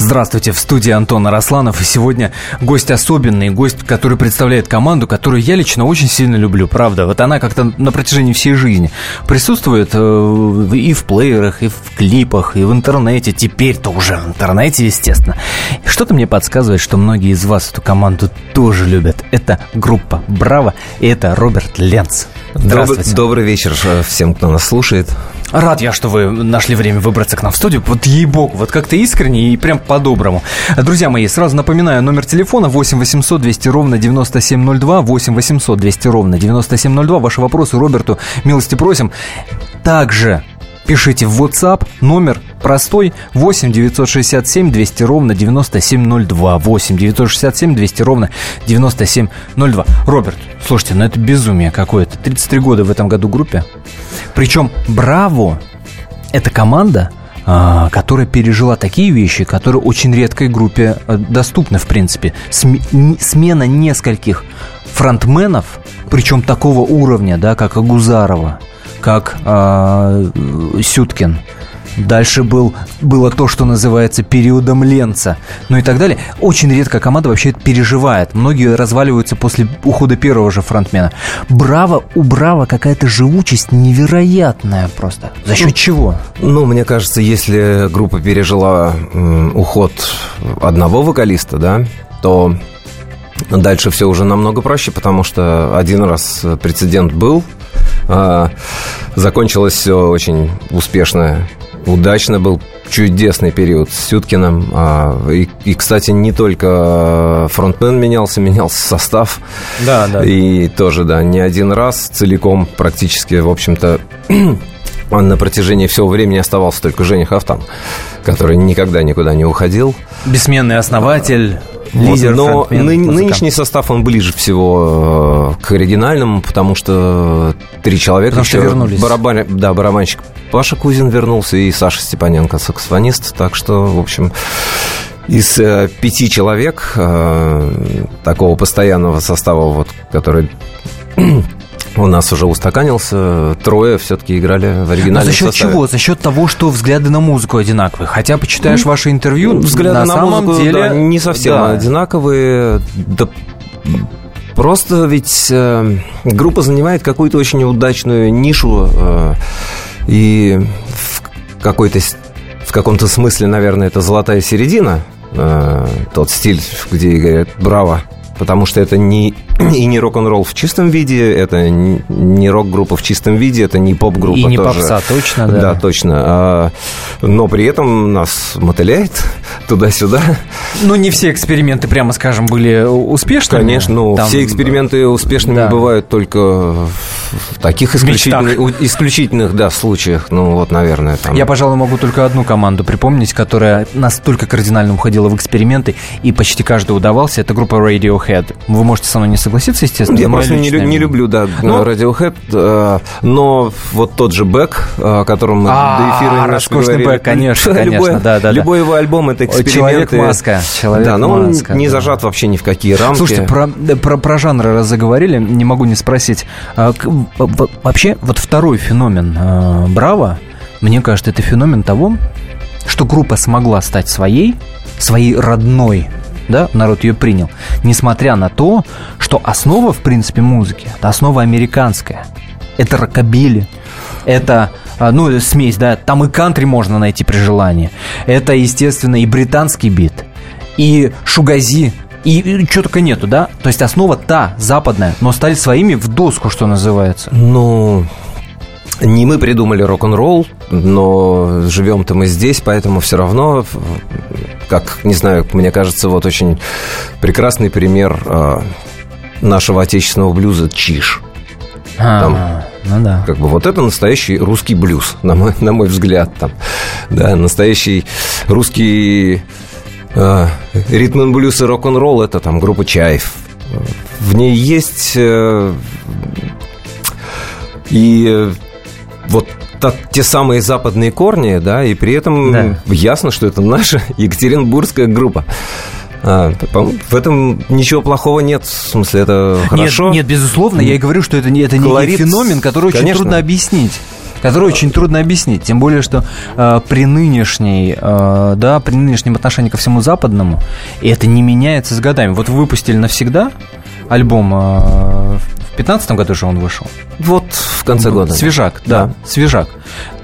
Здравствуйте, в студии Антон Арасланов. И сегодня гость особенный, гость, который представляет команду, которую я лично очень сильно люблю, правда. Вот она как-то на протяжении всей жизни присутствует э, и в плеерах, и в клипах, и в интернете. Теперь-то уже в интернете, естественно. Что-то мне подсказывает, что многие из вас эту команду тоже любят. Это группа «Браво», и это Роберт Ленц. Здравствуйте. Добрый, добрый вечер всем, кто нас слушает. Рад я, что вы нашли время выбраться к нам в студию. Вот ей-богу, вот как-то искренне и прям по-доброму. Друзья мои, сразу напоминаю, номер телефона 8 800 200 ровно 9702, 8 800 200 ровно 9702. Ваши вопросы Роберту милости просим. Также Пишите в WhatsApp номер простой 8 967 200 ровно 9702. 8 967 200 ровно 9702. Роберт, слушайте, ну это безумие какое-то. 33 года в этом году группе. Причем Браво – это команда, а, которая пережила такие вещи, которые очень редкой группе э, доступны, в принципе. Смена нескольких фронтменов, причем такого уровня, да, как Агузарова – как э, Сюткин. Дальше был, было то, что называется периодом Ленца, ну и так далее. Очень редко команда вообще это переживает. Многие разваливаются после ухода первого же фронтмена. Браво, у Браво какая-то живучесть невероятная просто. За счет ну, чего? Ну, мне кажется, если группа пережила уход одного вокалиста, да, то дальше все уже намного проще, потому что один раз прецедент был, а, закончилось все очень успешно, удачно был чудесный период с Сюткиным. А, и, и, кстати, не только фронтмен менялся, менялся состав. Да, да. И тоже, да, не один раз целиком практически, в общем-то, на протяжении всего времени оставался только Женя Хафтан, который никогда никуда не уходил. Бессменный основатель. Лидер, но ны- нынешний состав, он ближе всего э, к оригинальному, потому что три человека потому еще... вернулись. Барабан, да, барабанщик Паша Кузин вернулся и Саша Степаненко, саксофонист. Так что, в общем, из э, пяти человек э, такого постоянного состава, вот, который у нас уже устаканился, трое все-таки играли в оригинальном Но за счет составе. чего? За счет того, что взгляды на музыку одинаковые. Хотя почитаешь ну, ваше интервью, взгляды на, на самом музыку, деле да, не совсем да. одинаковые. Да, просто ведь э, группа занимает какую-то очень удачную нишу э, и в какой-то в каком-то смысле, наверное, это золотая середина, э, тот стиль, где говорят «Браво!» потому что это не и не рок-н-ролл в чистом виде, это не рок-группа в чистом виде, это не поп-группа И не тоже. попса, точно, да. Да, точно. А, но при этом нас мотыляет туда-сюда. Ну, не все эксперименты, прямо скажем, были успешными. Конечно, ну, Там... все эксперименты успешными да. бывают только в таких исключительных, исключительных, да, случаях. Ну, вот, наверное, там... Я, пожалуй, могу только одну команду припомнить, которая настолько кардинально уходила в эксперименты, и почти каждый удавался. Это группа Radiohead. Вы можете со мной не согласиться, естественно. Я просто не, не люблю, да, ну, Radiohead, э, но вот тот же Бэк, о котором мы а, до эфира роскошный Бэк, конечно, конечно, любой, да, да. Любой его альбом это эксперименты. Человек-маска. Человек да, но он не зажат вообще ни в какие рамки. Слушайте, про, про, про жанры раз заговорили, не могу не спросить. А, вообще, вот второй феномен а, Браво, мне кажется, это феномен того, что группа смогла стать своей, своей родной да, народ ее принял, несмотря на то, что основа, в принципе, музыки, это основа американская. Это рокобили, это а, ну, смесь, да, там и кантри можно найти при желании. Это, естественно, и британский бит, и шугази, и, и что только нету, да? То есть основа та, западная, но стали своими в доску, что называется. Ну, не мы придумали рок-н-ролл, но живем-то мы здесь, поэтому все равно, как, не знаю, мне кажется, вот очень прекрасный пример э, нашего отечественного блюза «Чиш». А, там, ну да. Как бы вот это настоящий русский блюз, на мой, на мой взгляд. Там, да, настоящий русский э, ритм блюз и рок-н-ролл – это там группа «Чаев». В ней есть... Э, и вот та, те самые западные корни, да, и при этом да. ясно, что это наша екатеринбургская группа. А, в этом ничего плохого нет. В смысле, это хорошо. Нет, нет безусловно, я и говорю, что это, это Колорит, не феномен, который очень конечно. трудно объяснить который очень трудно объяснить. Тем более, что э, при нынешней, э, да, при нынешнем отношении ко всему западному, это не меняется с годами. Вот выпустили навсегда альбом э, 2015 году же он вышел. Вот в конце года. Свежак, да, да, свежак.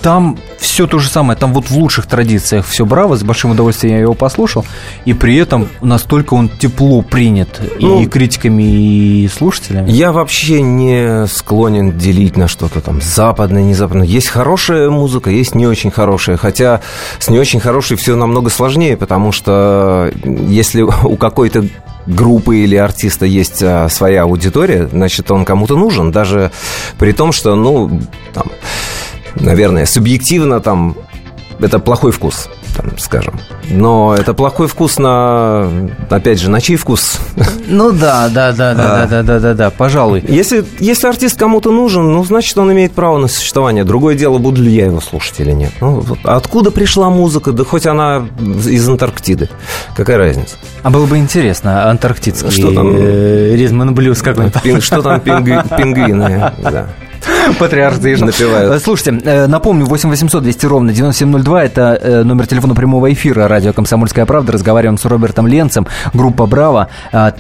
Там все то же самое, там вот в лучших традициях все браво, с большим удовольствием я его послушал, и при этом настолько он тепло принят ну, и критиками, и слушателями. Я вообще не склонен делить на что-то там западное, не западное. Есть хорошая музыка, есть не очень хорошая, хотя с не очень хорошей все намного сложнее, потому что если у какой-то группы или артиста есть а, своя аудитория, значит, он кому-то нужен, даже при том, что, ну, там, наверное, субъективно там это плохой вкус там, скажем. Но это плохой вкус на, опять же, на чей вкус? Ну да, да, да, да, а. да, да, да, да, пожалуй. Если, если артист кому-то нужен, ну, значит, он имеет право на существование. Другое дело, буду ли я его слушать или нет. Ну, вот откуда пришла музыка? Да хоть она из Антарктиды. Какая разница? А было бы интересно, антарктидский что там? Э, ритм and блюз какой-то. Что там пингвины? Да. Патриарх заезжал. Напевают. Э, слушайте, э, напомню, 8 800 200 ровно 9702, это э, номер телефона прямого эфира радио «Комсомольская правда». Разговариваем с Робертом Ленцем, группа «Браво».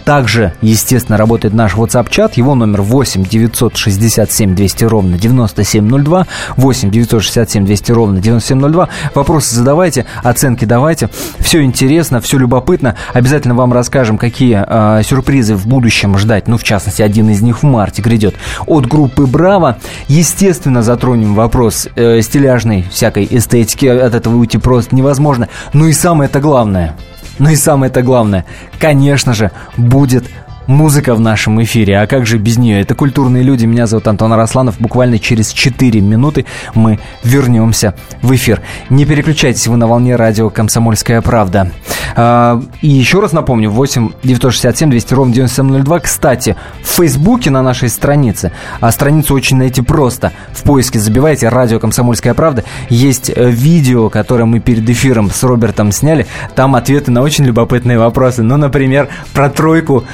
Также, естественно, работает наш WhatsApp-чат, его номер 8 967 200 ровно 9702, 8 967 200 ровно 9702. Вопросы задавайте, оценки давайте. Все интересно, все любопытно. Обязательно вам расскажем, какие э, сюрпризы в будущем ждать. Ну, в частности, один из них в марте грядет от группы «Браво». Естественно, затронем вопрос э, стиляжной всякой эстетики, от этого уйти просто невозможно. Ну и самое это главное, ну и самое это главное, конечно же, будет музыка в нашем эфире. А как же без нее? Это «Культурные люди». Меня зовут Антон Арасланов. Буквально через 4 минуты мы вернемся в эфир. Не переключайтесь, вы на волне радио «Комсомольская правда». А, и еще раз напомню, 8 967 200 ровно 9702. Кстати, в Фейсбуке на нашей странице, а страницу очень найти просто. В поиске забивайте «Радио Комсомольская правда». Есть э, видео, которое мы перед эфиром с Робертом сняли. Там ответы на очень любопытные вопросы. Ну, например, про тройку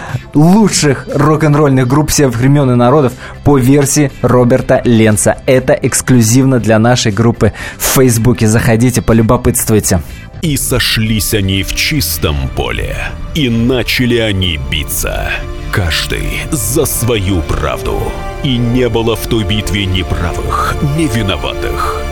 лучших рок-н-ролльных групп всех времен и народов по версии Роберта Ленца. Это эксклюзивно для нашей группы в Фейсбуке. Заходите, полюбопытствуйте. И сошлись они в чистом поле, и начали они биться. Каждый за свою правду. И не было в той битве ни правых, ни виноватых.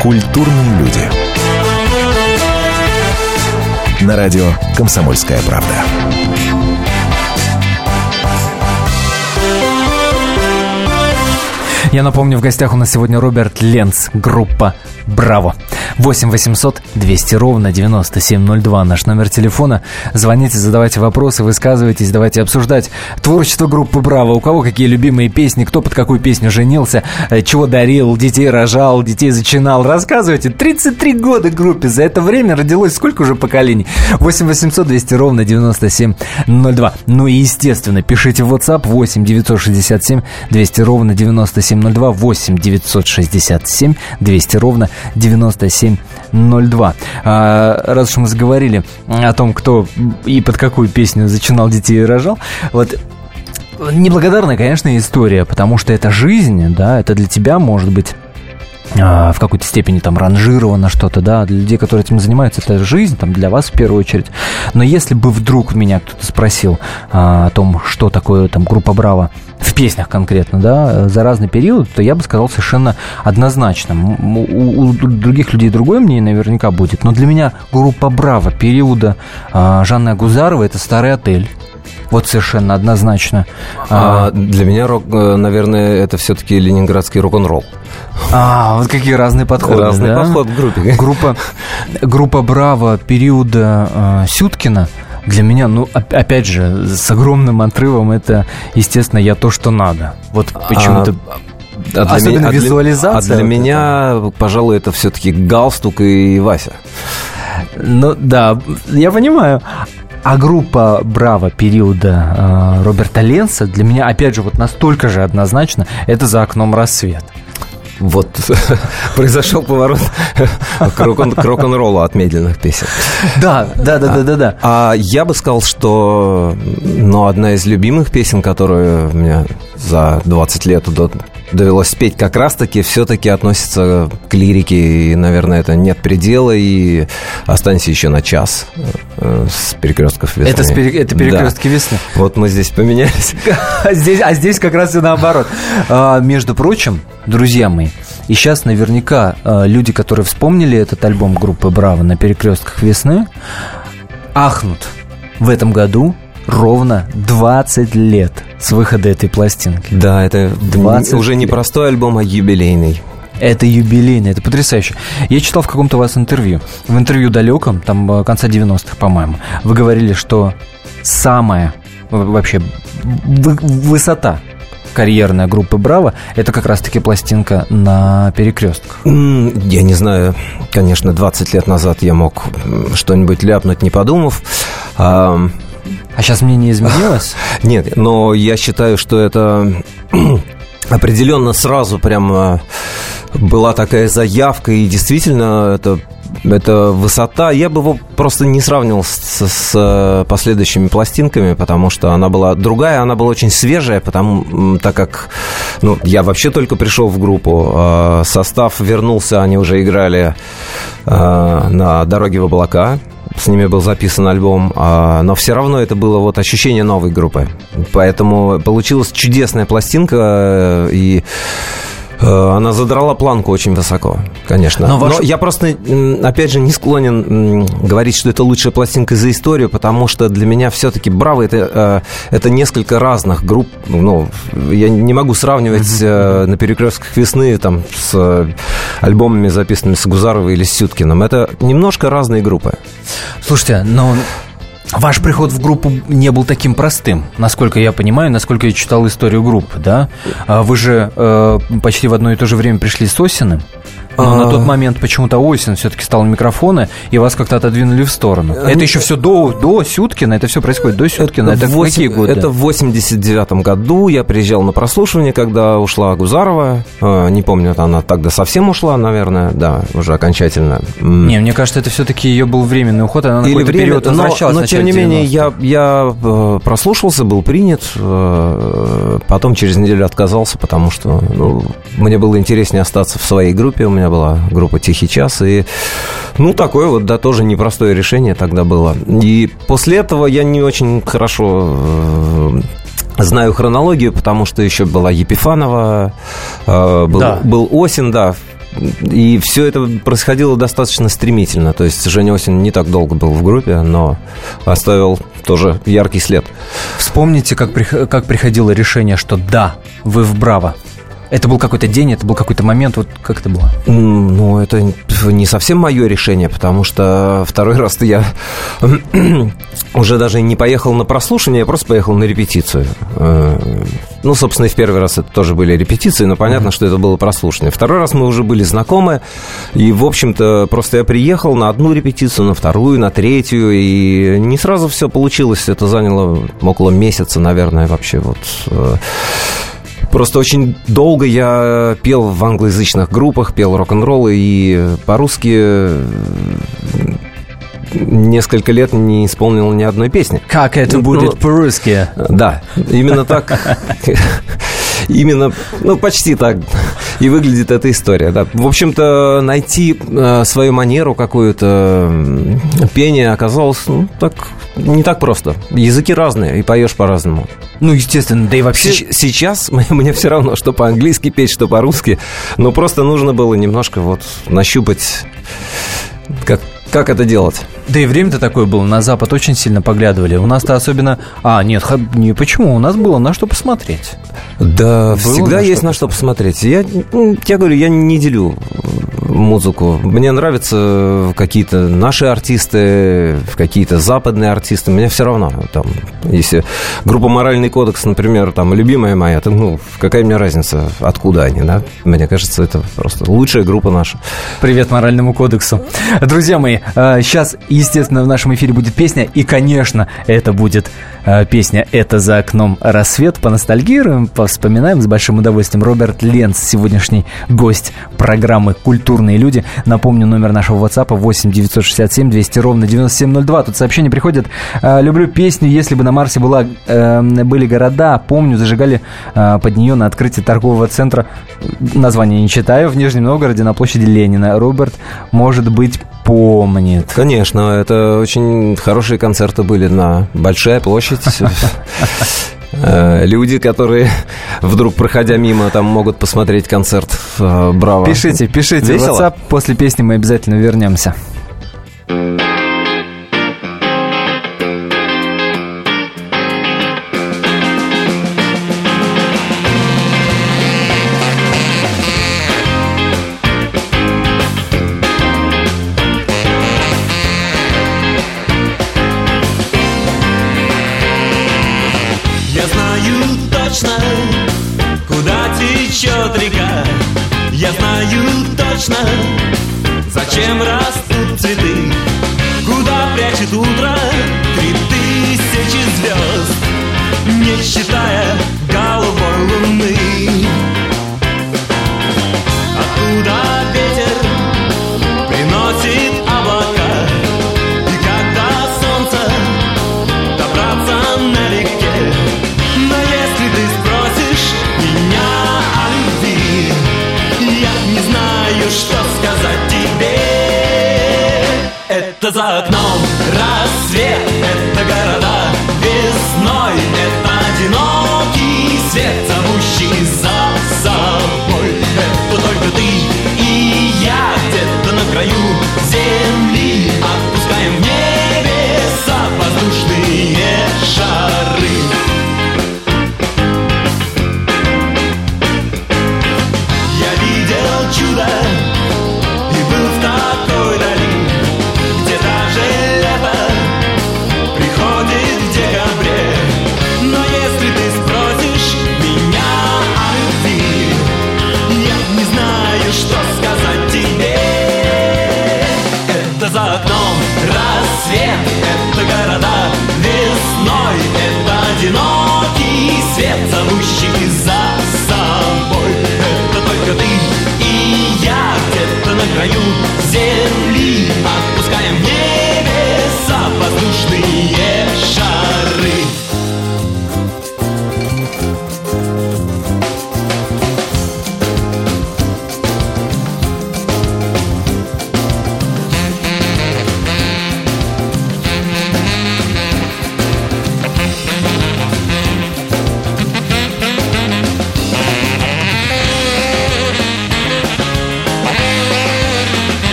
Культурные люди. На радио «Комсомольская правда». Я напомню, в гостях у нас сегодня Роберт Ленц, группа «Браво». 8 800 200 ровно 9702 наш номер телефона. Звоните, задавайте вопросы, высказывайтесь, давайте обсуждать творчество группы «Браво». У кого какие любимые песни, кто под какую песню женился, э, чего дарил, детей рожал, детей зачинал. Рассказывайте. 33 года группе. За это время родилось сколько уже поколений? 8 800 200 ровно 9702. Ну и, естественно, пишите в WhatsApp 8 967 200 ровно 9702 8 967 200 ровно 9702. А, раз уж мы заговорили о том, кто и под какую песню зачинал детей и рожал, вот неблагодарная, конечно, история, потому что это жизнь, да, это для тебя может быть а, в какой-то степени там ранжировано что-то, да, для людей, которые этим занимаются, это жизнь, там, для вас в первую очередь. Но если бы вдруг меня кто-то спросил а, о том, что такое там группа Браво в песнях конкретно, да, за разный период, то я бы сказал совершенно однозначно. У, у других людей другое мнение наверняка будет, но для меня группа Браво периода а, Жанны Агузаровой это старый отель Вот совершенно однозначно. А, для меня, рок, э, наверное, это все-таки ленинградский рок-н-ролл. А, вот какие разные подходы. Разный да? подход к группе. Группа, группа Браво периода э, Сюткина для меня, ну, оп- опять же, с огромным отрывом это, естественно, я то, что надо. Вот почему-то... А для Особенно меня- а для- визуализация А для вот меня, пожалуй, это все-таки галстук и Вася. Ну, да, я понимаю. А группа Браво периода э, Роберта Ленса для меня, опять же, вот настолько же однозначно, это «За окном рассвет». Вот произошел поворот к рок-н- к рок-н-роллу от медленных песен. Да, да, да, да, да, да. А я бы сказал, что ну, одна из любимых песен, которую мне за 20 лет до- довелось спеть, как раз-таки все-таки относится к лирике. И, наверное, это «Нет предела» и «Останься еще на час» э, с перекрестков весны. Это, пере- это перекрестки весны. Да. Вот мы здесь поменялись. А здесь, а здесь как раз и наоборот. А, между прочим, друзья мои, и сейчас наверняка а, люди, которые вспомнили этот альбом группы Браво на перекрестках весны, ахнут. В этом году ровно 20 лет с выхода этой пластинки. Да, это 20 уже не лет. простой альбом, а юбилейный. Это юбилейно, это потрясающе. Я читал в каком-то у вас интервью. В интервью далеком, там э, конца 90-х, по-моему, вы говорили, что самая вообще вы- высота карьерная группы Браво это как раз-таки пластинка на перекрестках. Я не знаю, конечно, 20 лет назад я мог что-нибудь ляпнуть, не подумав. А, А сейчас мнение изменилось? Нет, но я считаю, что это определенно сразу прям была такая заявка, и действительно это это высота. Я бы его просто не сравнивал с, с, э, последующими пластинками, потому что она была другая, она была очень свежая, потому так как ну, я вообще только пришел в группу, э, состав вернулся, они уже играли э, на «Дороге в облака», с ними был записан альбом, а, но все равно это было вот ощущение новой группы. Поэтому получилась чудесная пластинка, э, и она задрала планку очень высоко, конечно. Но Но, ваш- я просто, опять же, не склонен говорить, что это лучшая пластинка за историю, потому что для меня все-таки «Браво» это, э, это несколько разных групп. Ну, я не могу сравнивать э, на перекрестках весны там, с э, альбомами, записанными с Гузаровой или с Сюткиным. Это немножко разные группы. Слушайте, но ваш приход в группу не был таким простым, насколько я понимаю, насколько я читал историю группы, да? А Вы же э, почти в одно и то же время пришли с Осиным, но на А. тот момент почему-то Осин все-таки стал у микрофона, и вас как-то отодвинули в сторону. Это еще все до, до Сюткина, это все происходит до Сюткина. Это, в в восемь- какие годы? Это в 89 году. Я приезжал на прослушивание, когда ушла Гузарова. Э, Не помню, она тогда совсем ушла, наверное, да, уже окончательно. Не, мне кажется, это все-таки ее был временный уход, она на Или время, период но, возвращалась но в тем не менее, 90-х. я, я э, прослушался, был принят, потом через неделю отказался, потому что ну, мне было интереснее остаться в своей группе, у меня была группа «Тихий час», и, ну, такое вот, да, тоже непростое решение тогда было. И после этого я не очень хорошо э, знаю хронологию, потому что еще была Епифанова, э, был, Да. был Осин, да, и все это происходило достаточно стремительно. То есть Женя Осин не так долго был в группе, но оставил тоже яркий след. Вспомните, как, как приходило решение, что да, вы в Браво. Это был какой-то день, это был какой-то момент, вот как это было? Ну, это не совсем мое решение, потому что второй раз я уже даже не поехал на прослушивание, я просто поехал на репетицию. Э, Ну, собственно, и в первый раз это тоже были репетиции, но понятно, что это было прослушивание. Второй раз мы уже были знакомы, и, в общем-то, просто я приехал на одну репетицию, на вторую, на третью, и не сразу все получилось. Это заняло около месяца, наверное, вообще вот э, Просто очень долго я пел в англоязычных группах, пел рок-н-ролл, и по-русски несколько лет не исполнил ни одной песни. Как это Ну, будет ну, по-русски? Да, именно так. Именно, ну, почти так и выглядит эта история. Да. В общем-то, найти э, свою манеру какую-то пение оказалось ну, так, не так просто. Языки разные, и поешь по-разному. Ну, естественно, да и вообще... Сеч- Сейчас мне, мне все равно, что по-английски петь, что по-русски. Но просто нужно было немножко вот нащупать, как, как это делать. Да и время-то такое было, на Запад очень сильно поглядывали. У нас-то особенно... А, нет, не почему, у нас было на что посмотреть. Да, было всегда на есть на что посмотреть. Я, ну, я говорю, я не делю музыку. Мне нравятся какие-то наши артисты, какие-то западные артисты. Мне все равно. Там, если группа «Моральный кодекс», например, там, любимая моя, то, ну, какая мне разница, откуда они, да? Мне кажется, это просто лучшая группа наша. Привет «Моральному кодексу». Друзья мои, сейчас, э, естественно, в нашем эфире будет песня, и, конечно, это будет э, песня «Это за окном рассвет». Поностальгируем, повспоминаем с большим удовольствием. Роберт Ленц, сегодняшний гость программы «Культурные люди». Напомню, номер нашего WhatsApp 8 967 200 ровно 9702. Тут сообщение приходит. «Э, люблю песню «Если бы на Марсе была, были города». Помню, зажигали под нее на открытии торгового центра. Название не читаю. В Нижнем Новгороде на площади Ленина. Роберт, может быть, помнит. Конечно, это очень хорошие концерты были на Большая площадь. Э, люди, которые вдруг, проходя мимо, там могут посмотреть концерт э, Браво. Пишите, пишите Весело? WhatsApp. После песни мы обязательно вернемся.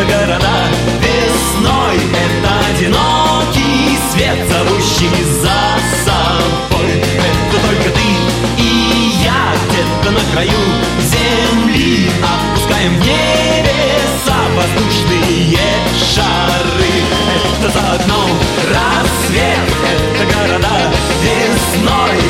это города. Весной это одинокий свет, зовущий за собой. Это только ты и я где-то на краю земли. Отпускаем в небеса воздушные шары. Это за окном рассвет, это города. Весной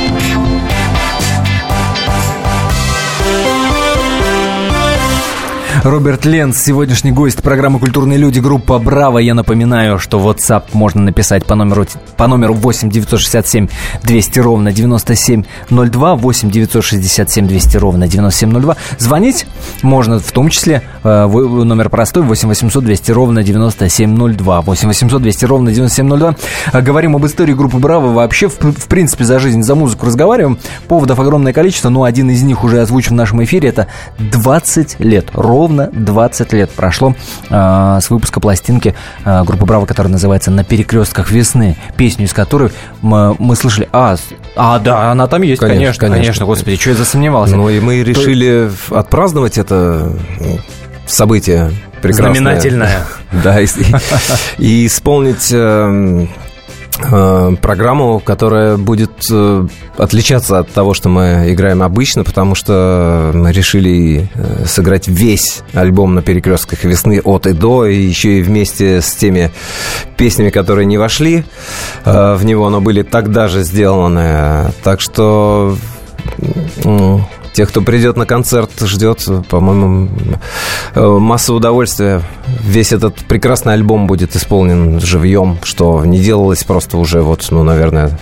Роберт Ленц, сегодняшний гость программы «Культурные люди», группа «Браво». Я напоминаю, что WhatsApp можно написать по номеру, по номеру 8 967 200 ровно 9702, 8 967 200 ровно 9702. Звонить можно в том числе, э, номер простой, 8 800 200 ровно 9702, 8 800 200 ровно 9702. Э, говорим об истории группы «Браво». Вообще, в, в принципе, за жизнь, за музыку разговариваем. Поводов огромное количество, но один из них уже озвучен в нашем эфире. Это 20 лет, ровно ровно 20 лет прошло э, с выпуска пластинки э, группы Браво, которая называется «На перекрестках весны», песню из которой мы, мы слышали... А, а, да, она там есть, конечно, конечно, конечно, конечно. господи, что я засомневался. Ну и мы решили То... отпраздновать это событие прекрасное. Знаменательное. Да, и исполнить эм, Э, программу, которая будет э, отличаться от того, что мы играем обычно, потому что мы решили э, сыграть весь альбом на перекрестках весны от и до, и еще и вместе с теми песнями, которые не вошли в него, но были тогда же сделаны. Так что Тех, кто придет на концерт, ждет, по-моему, э, масса удовольствия. Весь этот прекрасный альбом будет исполнен живьем, что не делалось просто уже вот, ну, наверное,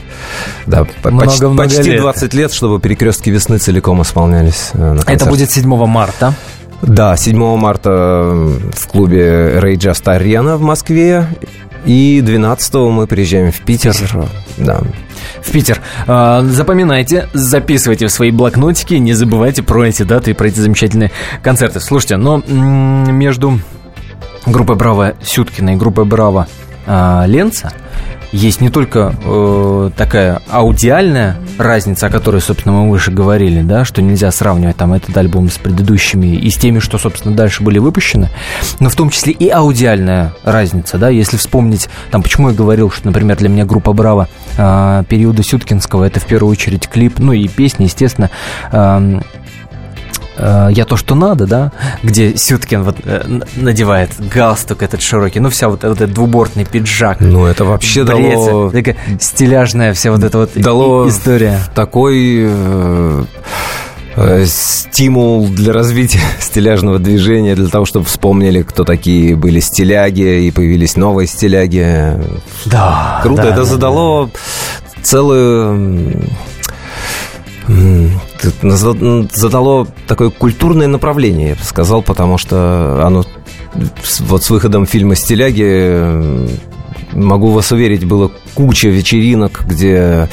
да, много, почти, много почти лет. 20 лет, чтобы перекрестки весны целиком исполнялись. Э, Это будет 7 марта. Да, 7 марта в клубе Ray Just Arena в Москве. И 12 мы приезжаем в Питер. Питер. Да в Питер. А, запоминайте, записывайте в свои блокнотики, не забывайте про эти даты и про эти замечательные концерты. Слушайте, но между группой Браво Сюткина и группой Браво а, Ленца есть не только э, такая аудиальная разница, о которой, собственно, мы выше говорили, да, что нельзя сравнивать там этот альбом с предыдущими и с теми, что, собственно, дальше были выпущены, но в том числе и аудиальная разница, да, если вспомнить, там, почему я говорил, что, например, для меня группа Браво э, периода Сюткинского, это в первую очередь клип, ну и песни, естественно, э, «Я то, что надо», да, где Сюткин вот э, надевает галстук этот широкий, ну, вся вот, вот этот двубортный пиджак. Ну, это вообще брецель, дало... Такая стиляжная вся вот эта вот дало история. такой... Э, стимул для развития стиляжного движения, для того, чтобы вспомнили, кто такие были стиляги, и появились новые стиляги. Да. Круто. Да, это да, задало да. целую задало такое культурное направление, я бы сказал, потому что оно вот с выходом фильма «Стиляги» могу вас уверить, было куча вечеринок, где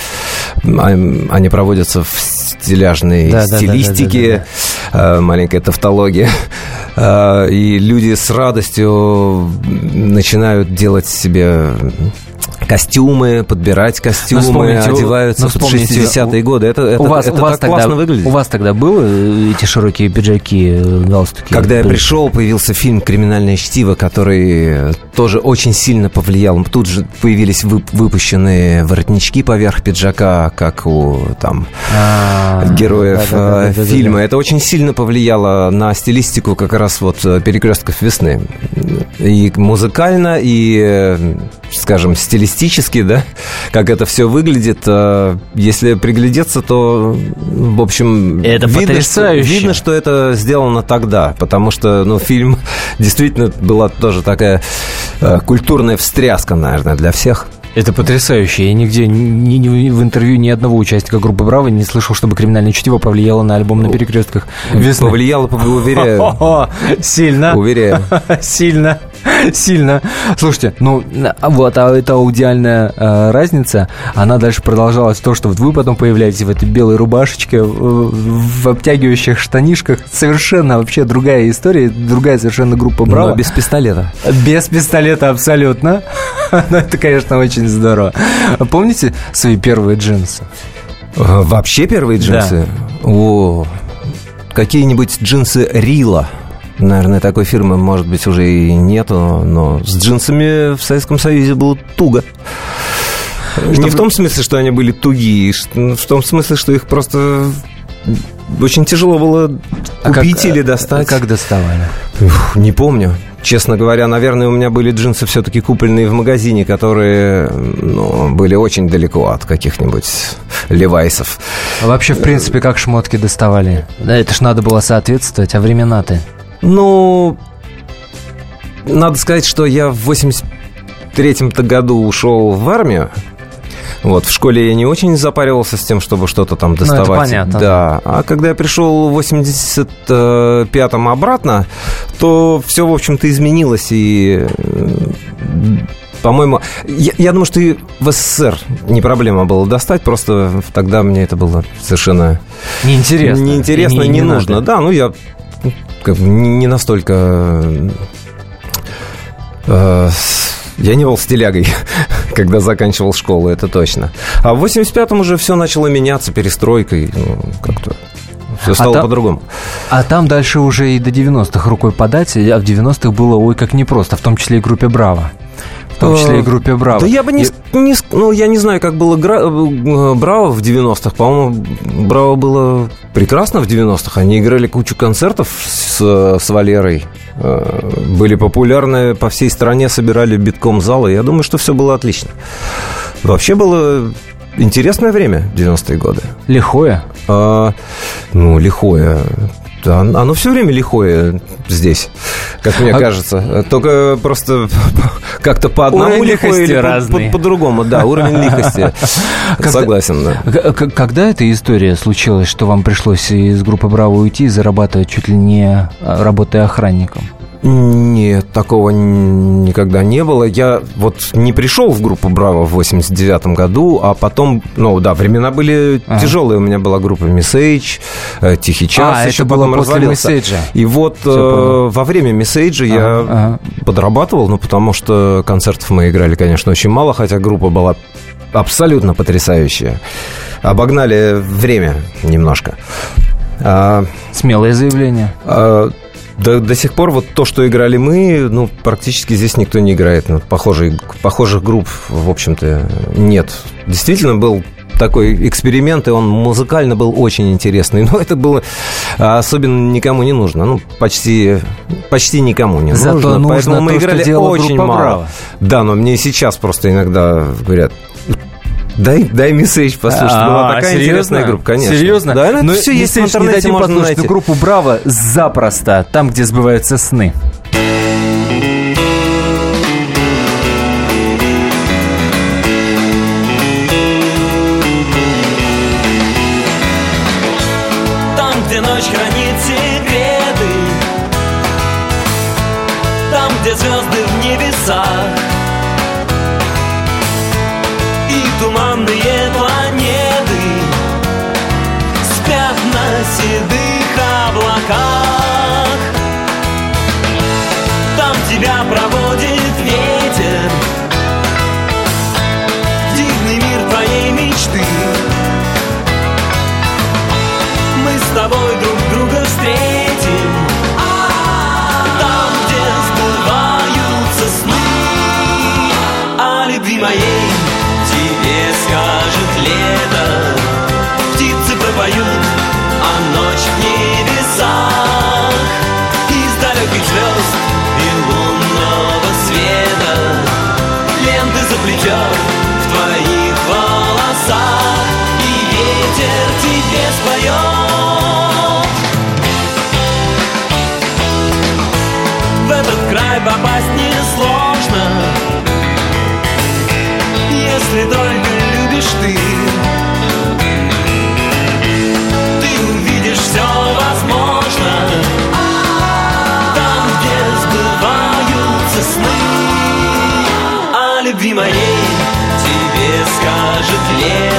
они проводятся в стиляжной да, стилистике, да, да, да, да, да. маленькая тавтология. А, и люди с радостью начинают делать себе костюмы, подбирать костюмы, ну, одеваются ну, в 60-е годы. Это, это, у вас, это у вас так тогда, классно выглядит. У вас тогда было эти широкие пиджаки, галстуки? Когда я пришел, появился фильм «Криминальное чтиво», который тоже очень сильно повлиял. Тут же появились выпущенные воротнички поверх пиджака, как у там а, героев э, фильма. Это очень сильно повлияло на стилистику как раз вот перекрестков весны. И музыкально, и, э, скажем, стилистически стилистически, да, как это все выглядит. А, если приглядеться, то, в общем, это видно, потрясающе. Что, видно, что это сделано тогда, потому что, ну, фильм действительно была тоже такая э, культурная встряска, наверное, для всех. Это потрясающе. Я нигде ни, ни, в интервью ни одного участника группы Браво не слышал, чтобы криминальное чтиво повлияло на альбом на перекрестках. Весны. Повлияло, уверяю. Сильно. Уверяю. Сильно. Сильно. Слушайте, ну вот, а эта аудиальная э, разница, она дальше продолжалась то, что вот вы потом появляетесь в этой белой рубашечке, в, в обтягивающих штанишках. Совершенно вообще другая история, другая совершенно группа Браво. Но без пистолета. Без пистолета абсолютно. Но это, конечно, очень здорово. Помните свои первые джинсы? А, вообще первые джинсы? Да. О, какие-нибудь джинсы Рила. Наверное, такой фирмы, может быть, уже и нету, но с джинсами в Советском Союзе было туго. Что... Не в том смысле, что они были тугие, в том смысле, что их просто очень тяжело было А как- купить или достать. Как доставали? Ух, не помню. Честно говоря, наверное, у меня были джинсы все-таки купленные в магазине, которые ну, были очень далеко от каких-нибудь левайсов. А Вообще, в принципе, как шмотки доставали? Да, это ж надо было соответствовать, а времена-то... Ну, надо сказать, что я в 83-м-то году ушел в армию. Вот, в школе я не очень запаривался с тем, чтобы что-то там это доставать. понятно. Да. А когда я пришел в 85-м обратно, то все, в общем-то, изменилось. И, э, по-моему, я, я думаю, что и в СССР не проблема было достать, просто тогда мне это было совершенно Неинтересно. Неинтересно, И не, надо. нужно. Да, ну я ну, не не настолько... э, я не был стилягой, когда заканчивал школу, это точно. А в 85-м уже все начало меняться перестройкой. Ну, как-то все стало та- по-другому. А там дальше уже и до 90-х рукой подать, а в 90-х было ой как непросто, в том числе и группе «Браво». В том числе и группе «Браво». Да я бы не, И- не Ну, я не знаю, как было Гра- э, Браво в 90-х. По-моему, Браво было прекрасно в 90-х. Они играли кучу концертов с, с Валерой. Э, Были популярны по всей стране, собирали битком залы. Я думаю, что все было отлично. Вообще было интересное время, 90-е годы. Лихое. А, ну, лихое. Да, оно все время лихое здесь, как мне А- кажется. Только просто как-то по одному лихое или по- разный. по- по-другому. да, уровень лихости. Согласен, да. Когда эта история случилась, что вам пришлось из группы «Браво» уйти и зарабатывать чуть ли не а, работая охранником? Нет, такого никогда не было. Я вот не пришел в группу «Браво» в 89 году, а потом, ну да, времена были Ага. тяжелые. У меня была группа «Мессейдж», э, «Тихий час». А, еще это было после развалился. «Мессейджа». И вот э, во время «Мессейджа» я Ага, ага. подрабатывал, ну, потому что концертов мы играли, конечно, очень мало, хотя группа была абсолютно потрясающая. Обогнали время немножко. А, Смелое заявление. а, до, до сих пор вот то, что играли мы, ну, практически здесь никто не играет. Ну, похожих, похожих групп, в общем-то, нет. Действительно был такой эксперимент, и он музыкально был очень интересный. Но это было а, особенно никому не нужно. Ну, почти, почти никому не Зато нужно. нужно Поэтому мы то, что играли очень мало. «Браво». Да, но мне сейчас просто иногда говорят, Дай, дай месседж послушать. Была А, такая серьезно? интересная группа, конечно. Серьезно? Да, ну, Но это все есть в интернете, дадим можно послушать, найти. группу «Браво» запросто, там, где сбываются сны. Там, где ночь хранит секреты Там, где звезды любви моей тебе скажет лето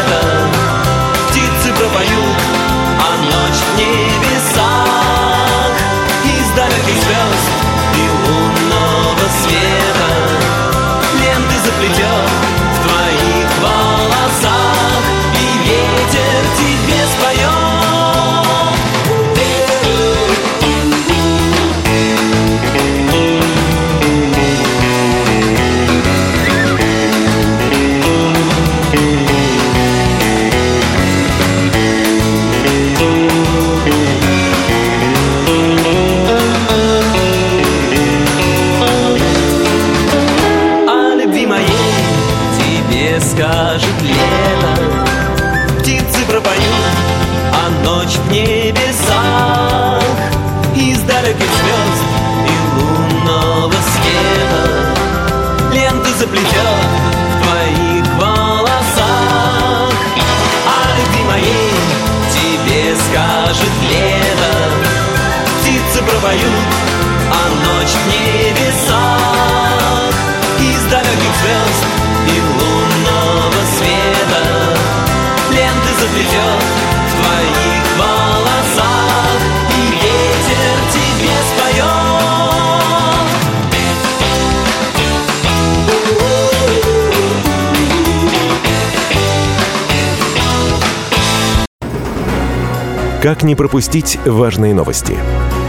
Пропоют, а ночь в небесах Из далеких звезд и лунного света Ленты заплетет в твоих волосах И ветер тебе споет Как не пропустить важные новости?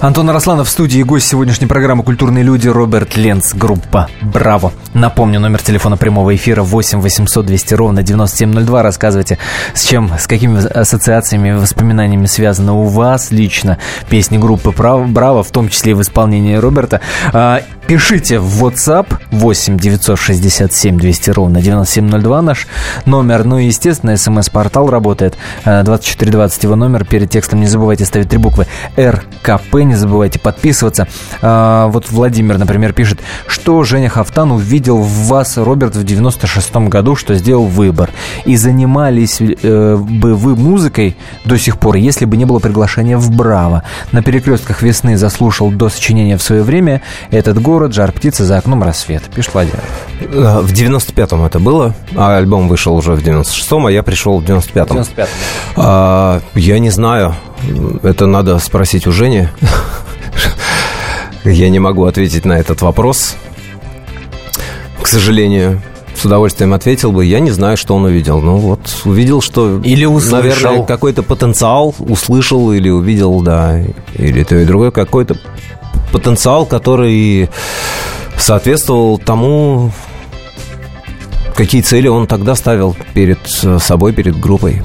Антон Арасланов в студии, гость сегодняшней программы «Культурные люди» Роберт Ленц, группа «Браво». Напомню, номер телефона прямого эфира 8 800 200 ровно 9702. Рассказывайте, с чем, с какими ассоциациями, воспоминаниями связаны у вас лично песни группы «Браво», в том числе и в исполнении Роберта. Пишите в WhatsApp 8 967 200 ровно 9702 наш номер. Ну и, естественно, смс-портал работает. 2420 его номер. Перед текстом не забывайте ставить три буквы РКП. Не забывайте подписываться. А, вот Владимир, например, пишет, что Женя Хафтан увидел в вас, Роберт, в 96 году, что сделал выбор. И занимались э, бы вы музыкой до сих пор, если бы не было приглашения в Браво. На перекрестках весны заслушал до сочинения в свое время этот город город, жар птицы, за окном рассвет. Пишет Владимир. В 95-м это было, а альбом вышел уже в 96-м, а я пришел в 95-м. 95 а, я не знаю, это надо спросить у Жени. Я не могу ответить на этот вопрос, к сожалению с удовольствием ответил бы. Я не знаю, что он увидел. Ну вот, увидел, что... Или услышал. Наверное, какой-то потенциал услышал или увидел, да. Или то и другое. Какой-то потенциал, который соответствовал тому, какие цели он тогда ставил перед собой, перед группой.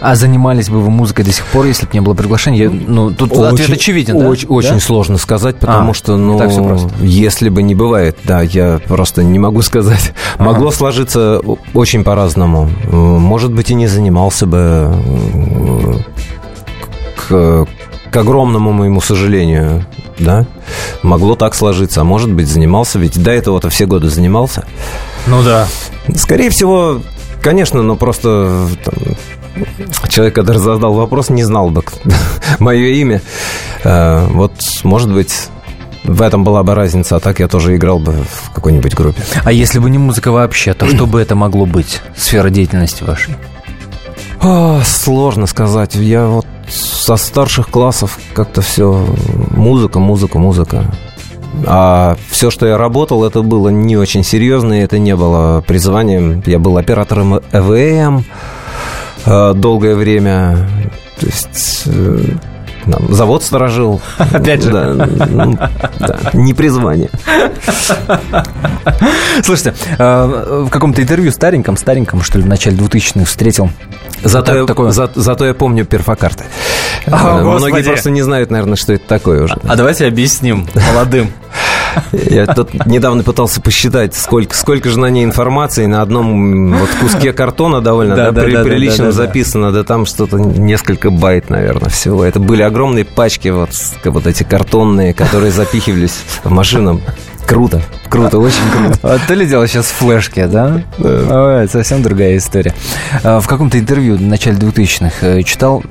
А занимались бы вы музыкой до сих пор, если бы не было приглашения? Ну, тут очень, ответ очевиден, да? Очень, очень да? сложно сказать, потому а, что, ну, так все просто. если бы не бывает, да, я просто не могу сказать. Ага. Могло сложиться очень по-разному. Может быть, и не занимался бы к, огромному моему сожалению, да, могло так сложиться. А может быть, занимался, ведь до этого-то все годы занимался. Ну да. Скорее всего, конечно, но просто там, человек, который задал вопрос, не знал бы мое имя. А, вот, может быть, в этом была бы разница, а так я тоже играл бы в какой-нибудь группе. А если бы не музыка вообще, то что бы это могло быть, сфера деятельности вашей? О, сложно сказать. Я вот со старших классов как-то все музыка, музыка, музыка. А все, что я работал, это было не очень серьезно, и это не было призванием. Я был оператором ЭВМ э, долгое время. То есть там, завод сторожил. Опять же. Да, ну, да, не призвание. Слушайте, э, в каком-то интервью стареньком, стареньком, что ли, в начале 2000-х встретил Зато, я, такое... за, зато я помню перфокарты. О, Многие господи. просто не знают, наверное, что это такое уже. А, а давайте объясним молодым. Я тут недавно пытался посчитать, сколько, сколько же на ней информации. На одном вот куске картона довольно да, да, при, да, прилично да, да, записано, да там что-то несколько байт, наверное, всего. Это были огромные пачки вот, вот эти картонные, которые запихивались в машину. Круто, круто, очень круто. А то ли дело сейчас флешки, да? Да. Ой, совсем другая история. А, в каком-то интервью в начале 2000-х э, читал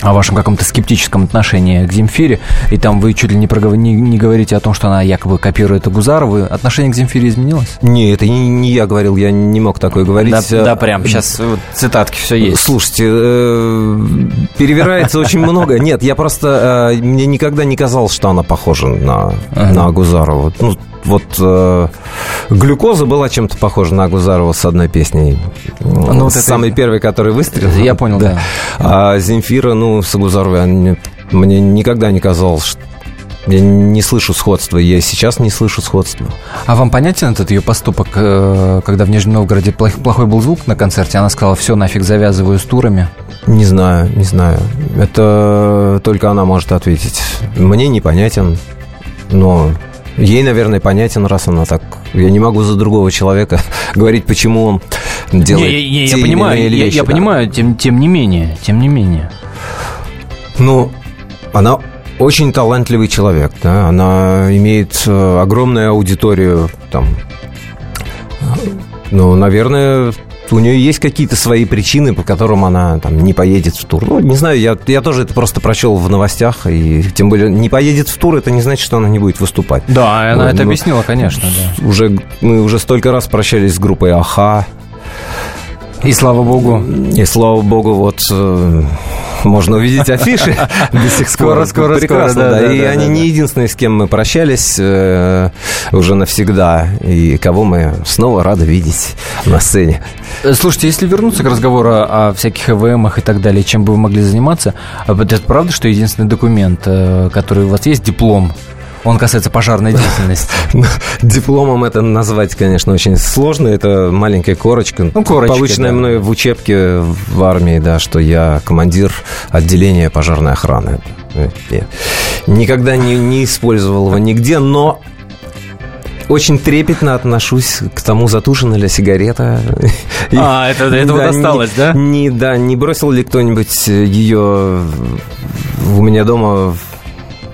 о вашем каком-то скептическом отношении к Земфире, и там вы чуть ли не, проговор... не, не говорите о том, что она якобы копирует Агузарову. Отношение к Земфире изменилось? Не, это не, не я говорил, я не мог такое говорить. Да, да прям, сейчас вот, цитатки все есть. Слушайте, э, перевирается очень много. Нет, я просто... Э, мне никогда не казалось, что она похожа на, ага. на Агузарову. Ну, вот э, глюкоза была чем-то похожа на Агузарова с одной песней. Ну, вот самый это... первый, который выстрелил. Я понял, да. да. А Земфира, ну, с Агузаровой мне, мне никогда не казалось, что я не слышу сходства, я сейчас не слышу сходства. А вам понятен этот ее поступок, э, когда в Нижнем Новгороде плохой был звук на концерте, она сказала, все, нафиг завязываю с турами? Не знаю, не знаю. Это только она может ответить. Мне непонятен, но Ей, наверное, понятен, раз она так... Я не могу за другого человека говорить, почему он делает не, не, те я понимаю, или вещи. Я, я да. понимаю, тем, тем не менее, тем не менее. Ну, она очень талантливый человек, да, она имеет э, огромную аудиторию, там, ну, наверное, у нее есть какие-то свои причины, по которым она там не поедет в тур. Ну, не знаю, я, я тоже это просто прочел в новостях, и тем более не поедет в тур, это не значит, что она не будет выступать. Да, она ну, это объяснила, конечно, да. Уже, мы уже столько раз прощались с группой Аха. И слава богу. И слава богу, вот э, можно увидеть афиши до сих Скоро, скоро, Прекрасно, скоро, да. да и да, они да, не единственные, с кем мы прощались э, уже навсегда, и кого мы снова рады видеть на сцене. Э, слушайте, если вернуться к разговору о всяких ЭВМах и так далее, чем бы вы могли заниматься, а это правда, что единственный документ, э, который у вас есть, диплом он касается пожарной деятельности. Ну, дипломом это назвать, конечно, очень сложно. Это маленькая корочка. Ну, корочка, Полученная да. мной в учебке в армии, да, что я командир отделения пожарной охраны. Я никогда не, не использовал его нигде, но очень трепетно отношусь к тому, затушена ли сигарета. А, это, это да, вот осталось, не, да? Не, да, не бросил ли кто-нибудь ее у меня дома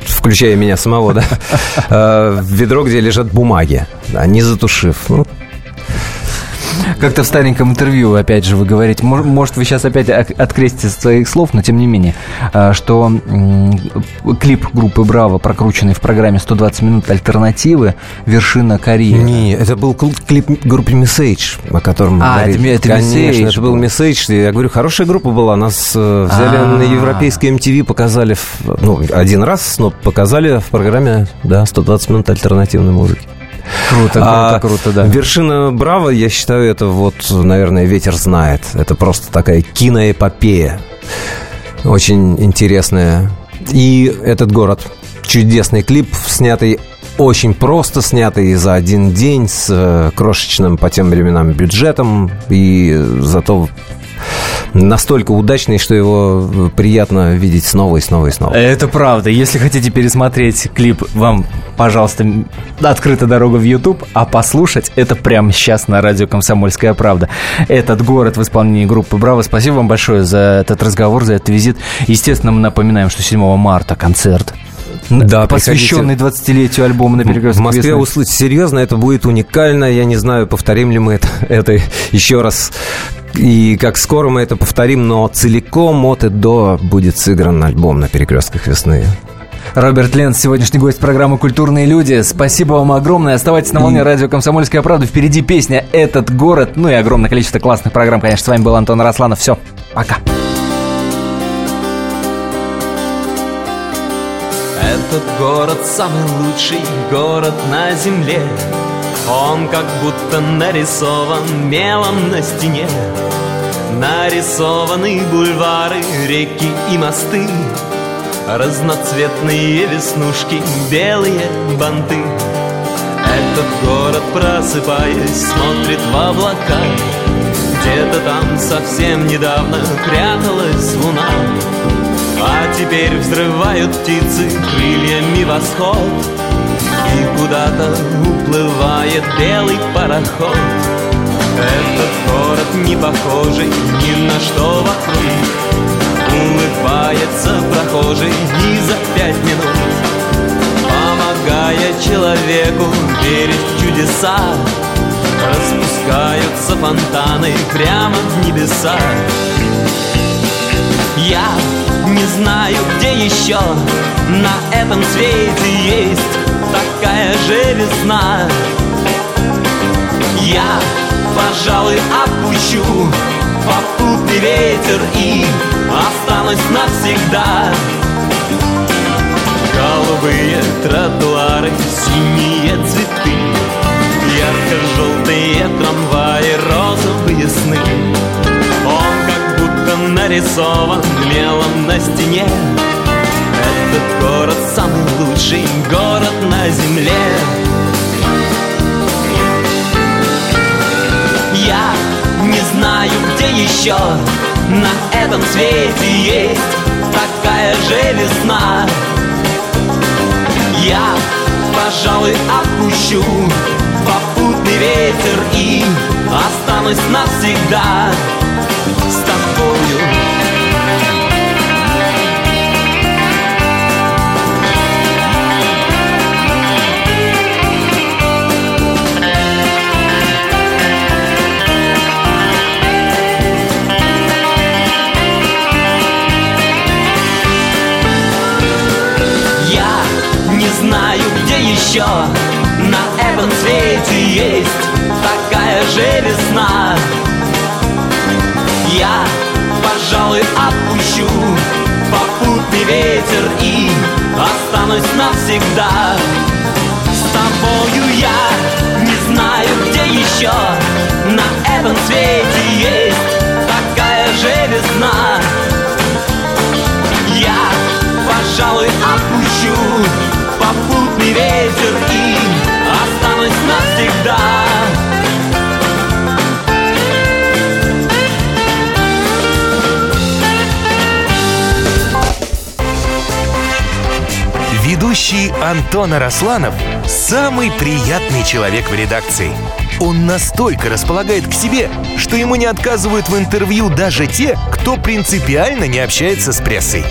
включая меня самого, да, э, ведро, где лежат бумаги, не затушив. Ну, как-то в стареньком интервью, опять же, вы говорите, может, вы сейчас опять открестите своих слов, но тем не менее, а, что клип группы «Браво», прокрученный в программе «120 минут альтернативы», вершина карьеры. Не, это был клип группы Message, о котором мы а, говорили. это, это Конечно, Message это был Message. Я говорю, хорошая группа была. Нас э, взяли А-а-а. на европейской MTV, показали, ну, один раз, но показали в программе, да, 120 минут альтернативной музыки. Круто, круто, а круто, да. Вершина Браво, я считаю, это вот, наверное, ветер знает. Это просто такая киноэпопея. Очень интересная. И этот город. Чудесный клип, снятый очень просто снятый за один день с э, крошечным по тем временам бюджетом и зато настолько удачный, что его э, приятно видеть снова и снова и снова. Это правда. Если хотите пересмотреть клип, вам, пожалуйста, открыта дорога в YouTube, а послушать это прямо сейчас на радио «Комсомольская правда». Этот город в исполнении группы «Браво». Спасибо вам большое за этот разговор, за этот визит. Естественно, мы напоминаем, что 7 марта концерт да, посвященный 20-летию альбома на перекрестке В Москве услышать серьезно, это будет уникально. Я не знаю, повторим ли мы это, это еще раз и как скоро мы это повторим, но целиком от и до будет сыгран альбом на перекрестках весны. Роберт Ленц, сегодняшний гость программы «Культурные люди». Спасибо вам огромное. Оставайтесь на волне радио «Комсомольская правда». Впереди песня «Этот город». Ну и огромное количество классных программ. Конечно, с вами был Антон Росланов. Все, пока. Этот город самый лучший город на земле. Он как будто нарисован мелом на стене. Нарисованы бульвары, реки и мосты. Разноцветные веснушки, белые банты. Этот город, просыпаясь, смотрит в облака. Где-то там совсем недавно пряталась луна А теперь взрывают птицы крыльями восход. И куда-то уплывает белый пароход. Этот город не похожий ни на что вокруг. Улыбается прохожий и за пять минут. Помогая человеку верить в чудеса. Распускаются фонтаны прямо в небеса. Я не знаю, где еще на этом свете есть такая же весна. Я, пожалуй, опущу попутный ветер и останусь навсегда. Голубые тротуары, синие цветы, ярко-желтые трамваи, розовые сны. Нарисован мелом на стене. Этот город самый лучший город на земле. Я не знаю, где еще на этом свете есть такая же весна. Я, пожалуй, опущу попутный ветер и останусь навсегда с тобою. знаю, где еще на этом свете есть такая же весна. Я, пожалуй, отпущу попутный ветер и останусь навсегда. С тобою я не знаю, где еще на этом свете есть такая же весна. Ведущий Антон Арасланов – самый приятный человек в редакции. Он настолько располагает к себе, что ему не отказывают в интервью даже те, кто принципиально не общается с прессой.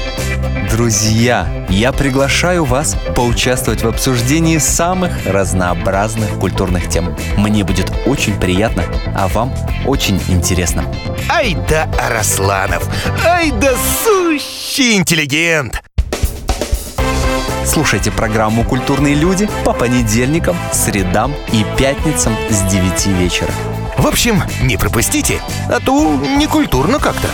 Друзья, я приглашаю вас поучаствовать в обсуждении самых разнообразных культурных тем. Мне будет очень приятно, а вам очень интересно. Ай да Арасланов! Ай да сущий интеллигент! Слушайте программу «Культурные люди» по понедельникам, средам и пятницам с 9 вечера. В общем, не пропустите, а то некультурно как-то.